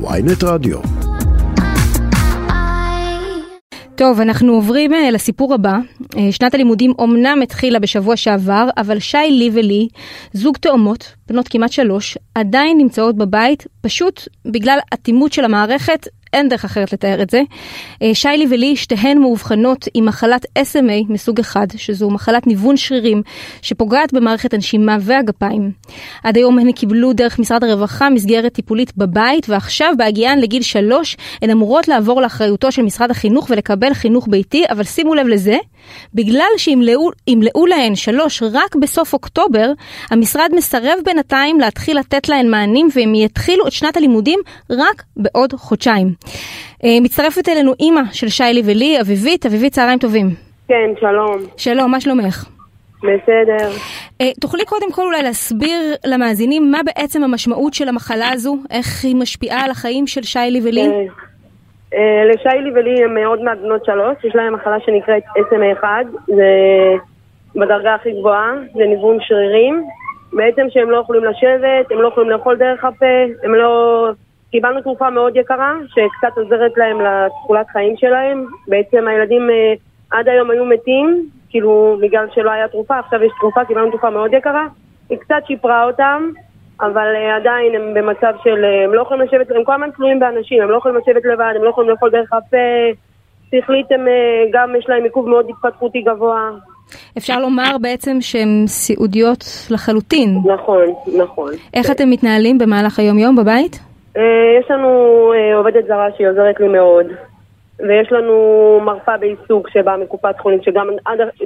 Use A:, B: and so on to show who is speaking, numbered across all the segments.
A: ויינט רדיו.
B: טוב, אנחנו עוברים אה, לסיפור הבא. אה, שנת הלימודים אומנם התחילה בשבוע שעבר, אבל שי, לי ולי, זוג תאומות, בנות כמעט שלוש, עדיין נמצאות בבית, פשוט בגלל אטימות של המערכת, אין דרך אחרת לתאר את זה. אה, שיילי ולי, שתיהן מאובחנות עם מחלת SMA מסוג אחד, שזו מחלת ניוון שרירים שפוגעת במערכת הנשימה והגפיים. עד היום הן קיבלו דרך משרד הרווחה מסגרת טיפולית בבית, ועכשיו בהגיען לגיל שלוש הן אמורות לעבור לאחריותו של משרד החינוך ולקבל חינוך ביתי, אבל שימו לב לזה, בגלל שימלאו להן שלוש רק בסוף אוקטובר, המשרד מסרב בינתיים להתחיל לתת להן מענים והם יתחילו את שנת הלימודים רק בעוד חודשיים. אה, מצטרפת אלינו אימא של שיילי ולי, אביבית. אביבית, צהריים טובים.
C: כן, שלום.
B: שלום, מה שלומך?
C: בסדר.
B: אה, תוכלי קודם כל אולי להסביר למאזינים מה בעצם המשמעות של המחלה הזו, איך היא משפיעה על החיים של שיילי ולי?
C: אה, לשיילי ולי הם עוד מעט בנות שלוש, יש להם מחלה שנקראת SMA1, זה בדרגה הכי גבוהה, זה ניוון שרירים. בעצם שהם לא יכולים לשבת, הם לא יכולים לאכול דרך הפה, הם לא... קיבלנו תרופה מאוד יקרה, שקצת עוזרת להם לתכולת חיים שלהם. בעצם הילדים אה, עד היום היו מתים, כאילו בגלל שלא היה תרופה, עכשיו יש תרופה, קיבלנו תרופה מאוד יקרה. היא קצת שיפרה אותם, אבל uh, עדיין הם במצב של, uh, הם לא יכולים לשבת, הם כל הזמן תלויים באנשים, הם לא יכולים לשבת לבד, הם לא יכולים לאכול דרך הפה, שכלית הם גם יש להם עיכוב מאוד התפתחותי גבוה.
B: אפשר לומר בעצם שהן סיעודיות לחלוטין.
C: נכון, נכון.
B: איך אתם מתנהלים במהלך היום-יום בבית?
C: Uh, יש לנו uh, עובדת זרה שהיא עוזרת לי מאוד. ויש לנו מרפאה בעיסוק שבאה מקופת חולים, שגם,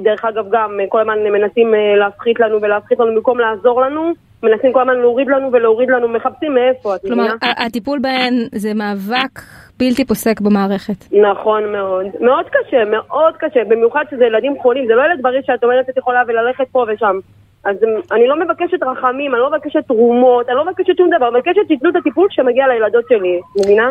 C: דרך אגב, גם כל הזמן מנסים להפחית לנו ולהפחית לנו במקום לעזור לנו. מנסים כל הזמן להוריד לנו ולהוריד לנו, מחפשים מאיפה, את
B: מבינה? כלומר, הטיפול בהן זה מאבק בלתי פוסק במערכת.
C: נכון מאוד. מאוד קשה, מאוד קשה, במיוחד שזה ילדים חולים, זה לא ילד בריא שאת אומרת את יכולה וללכת פה ושם. אז אני לא מבקשת רחמים, אני לא מבקשת תרומות, אני לא מבקשת שום דבר, אני מבקשת שייתנו את הטיפול שמגיע לילדות שלי, מבינה?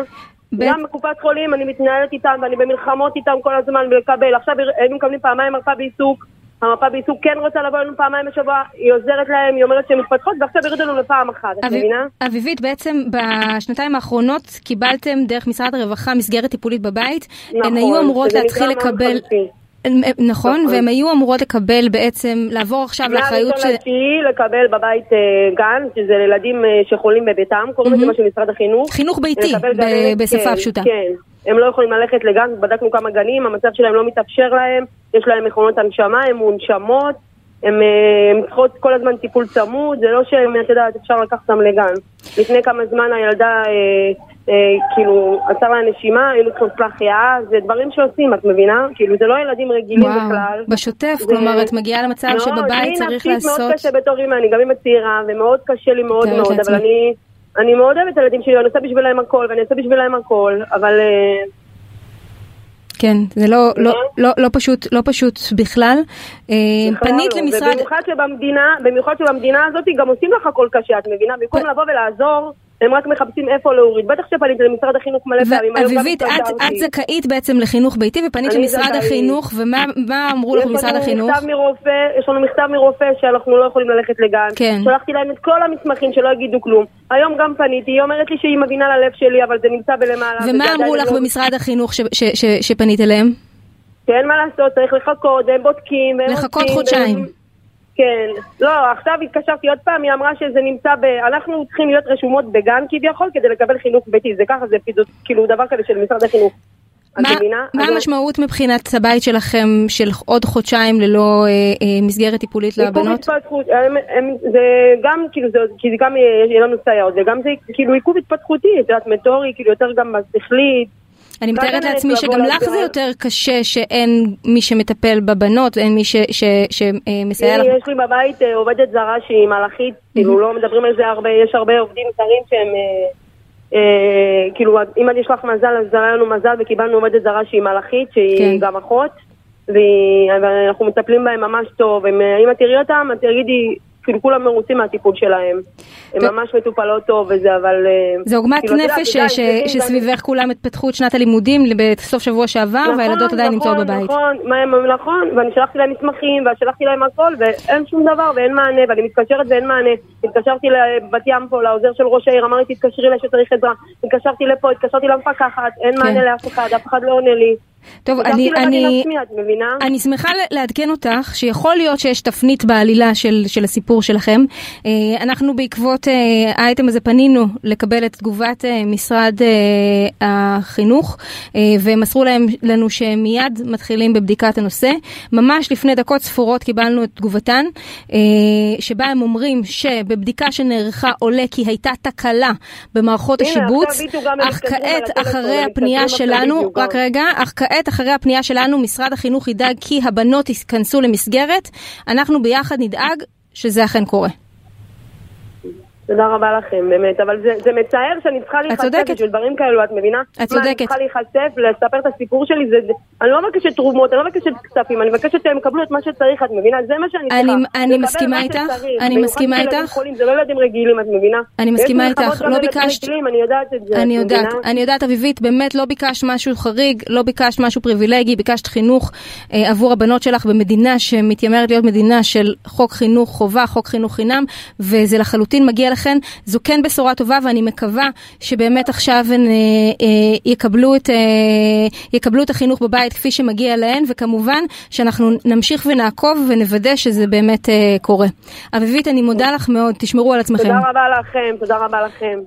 C: ב... גם בקופת חולים אני מתנהלת איתם ואני במלחמות איתם כל הזמן ולקבל. עכשיו היינו מקבלים פעמיים מרפאה בעיסוק. המרפאה בעיסוק כן רוצה לבוא אלינו פעמיים בשבוע, היא עוזרת להם, היא אומרת שהן מתפתחות, ועכשיו ירדו לנו לפעם אחת, את מבינה?
B: אביבית, בעצם בשנתיים האחרונות קיבלתם דרך משרד הרווחה מסגרת טיפולית בבית. נכון, הן היו אמורות להתחיל לקבל... נכון, נכון, והן היו אמורות לקבל בעצם, לעבור עכשיו לאחריות
C: ש... לקבל בבית אה, גן, שזה לילדים אה, שחולים בביתם, קוראים לזה מה משרד החינוך.
B: חינוך ביתי, בשפה
C: כן,
B: פשוטה.
C: כן, הם לא יכולים ללכת לגן, בדקנו כמה גנים, המצב שלהם לא מתאפשר להם, יש להם מכונות הנשמה, הן מונשמות, הן אה, צריכות כל הזמן טיפול צמוד, זה לא שהם, את יודעת, אפשר לקחת אותם לגן. לפני כמה זמן הילדה... אה, כאילו, עצר לה נשימה, היינו צריכים החייאה, זה דברים שעושים, את מבינה? כאילו, זה לא ילדים רגילים וואו, בכלל.
B: בשוטף, זה... כלומר, את מגיעה למצב לא, שבבית צריך לעשות...
C: מאוד קשה בתור אימא, אני גם אימא צעירה, ומאוד קשה לי מאוד מאוד, אבל אני, אני מאוד אוהבת את הילדים שלי, אני עושה בשבילם הכל, ואני עושה בשבילם הכל, אבל... אה,
B: כן, זה לא, לא, לא, לא, פשוט, לא פשוט בכלל.
C: אה, פנית לא. למשרד... ובמיוחד שבמדינה, במיוחד שבמדינה הזאת גם עושים לך הכל קשה, את מבינה? במקום לבוא ולעזור... הם רק מחפשים איפה להוריד. בטח שפניתי למשרד החינוך מלא פעמים.
B: אביבית, את, את זכאית בעצם לחינוך ביתי ופנית למשרד החינוך, ומה אמרו לך במשרד החינוך?
C: מרופא, יש לנו מכתב מרופא שאנחנו לא יכולים ללכת לגן.
B: כן.
C: שלחתי להם את כל המסמכים שלא יגידו כלום. היום גם פניתי, היא אומרת לי שהיא מבינה ללב שלי, אבל זה נמצא בלמעלה.
B: ומה אמרו לך לא... במשרד החינוך שפנית אליהם?
C: כן, מה לעשות, צריך לחכות, הם בודקים.
B: לחכות חודשיים.
C: כן. לא, עכשיו התקשרתי עוד פעם, היא אמרה שזה נמצא ב... אנחנו צריכים להיות רשומות בגן כביכול כדי לקבל חינוך ביתי, זה ככה, זה כאילו דבר כזה של משרד החינוך.
B: מה, מה המשמעות מבחינת הבית שלכם של עוד חודשיים ללא אה, אה, מסגרת טיפולית לבנות?
C: התפתחות, הם, הם, זה גם כאילו זה, כי זה גם יהיה לנו סייעות, וגם זה כאילו עיכוב התפתחותי, את יודעת, מטורי, כאילו יותר גם בשכלית.
B: אני מתארת לעצמי שגם לך זה יותר קשה שאין מי שמטפל בבנות, אין מי שמסייע לך.
C: יש לי בבית אה, עובדת זרה שהיא מלאכית, כאילו לא מדברים על זה הרבה, יש הרבה עובדים זרים שהם... אה, אה, כאילו, אם יש לך מזל, אז היה לנו מזל וקיבלנו עובדת זרה שהיא מלאכית, שהיא כן. גם אחות, ואנחנו מטפלים בהם ממש טוב. אם את תראי אותם, את תגידי, כאילו כולם מרוצים מהטיפול שלהם. הן. ממש מטופלות טוב וזה, אבל... אה,
B: זה עוגמת
C: כאילו,
B: נפש ש-
C: צריכים
B: שסביבך כולם פתחו את שנת הלימודים בסוף שבוע שעבר,
C: נכון,
B: והילדות עדיין
C: נכון,
B: נמצאות בבית.
C: נכון, מה, הם- נכון, ואני שלחתי להם מסמכים, ושלחתי להם הכל, ואין שום דבר, ואין מענה, ואני מתקשרת ואין מענה. התקשרתי לבת ים פה, לעוזר של ראש העיר, אמר לי תתקשרי לה שצריך עזרה. התקשרתי לפה, התקשרתי למפקחת, אין
B: כן.
C: מענה לאף אחד, אף אחד לא עונה לי.
B: טוב,
C: חשבתי
B: אני, אני,
C: עצמי, את מבינה?
B: אני שמחה לעדכן אותך שיכול להיות שיש תפנית בעלילה של, של הסיפור שלכם. אה, אנחנו בעקבות אה, האייטם הזה פנינו לקבל את תגובת אה, משרד החינוך אה, והם מסרו להם, לנו שהם מיד מתחילים בבדיקת הנושא. ממש לפני דקות ספורות קיבלנו את תגובתן שבה הם אומרים שבבדיקה שנערכה עולה כי הייתה תקלה במערכות
C: הנה,
B: השיבוץ, אך כעת אחרי הפנייה שלנו, רק
C: גם.
B: רגע, אך כעת אחרי הפנייה שלנו משרד החינוך ידאג כי הבנות ייכנסו למסגרת, אנחנו ביחד נדאג שזה אכן קורה.
C: תודה רבה לכם, באמת, אבל זה, זה מצער שאני צריכה להיחשף. בשביל דברים כאלו, את מבינה?
B: את
C: מה,
B: צודקת.
C: אני צריכה להיחשף, לספר את הסיפור שלי, זה, זה, אני לא מבקשת תרומות, אני לא מבקשת כספים, אני מבקשת שהם יקבלו את מה שצריך, את מבינה? זה מה שאני צריכה.
B: אני- אני
C: לקבל
B: מסכימה
C: מה
B: איתך,
C: שצריך.
B: אני מסכימה איתך.
C: חולים, זה לא ילדים רגילים, את מבינה?
B: אני מסכימה איתך, לא ביקשת-
C: רגילים, אני יודעת את זה,
B: אני
C: את
B: יודעת,
C: מבינה?
B: אני יודעת אביבית, באמת לא ביקשת משהו חריג, לא ביקשת משהו פריבילגי, ביקשת חינוך אה, עבור הבנות שלך במדינה שמתיימרת להיות מדינה של חוק חינוך חובה, חוק חינוך חינם, וזה לחלוטין מגיע לכן. זו כן בשורה טובה ואני מקווה שבאמת עכשיו הן אה, אה, יקבלו, את, אה, יקבלו את החינוך בבית כפי שמגיע להן, וכמובן שאנחנו נמשיך ונעקוב ונוודא שזה באמת אה, קורה. אביבית, אני מודה לך מאוד, תשמרו על עצמכם.
C: תודה רבה לכם, תודה רבה לכם.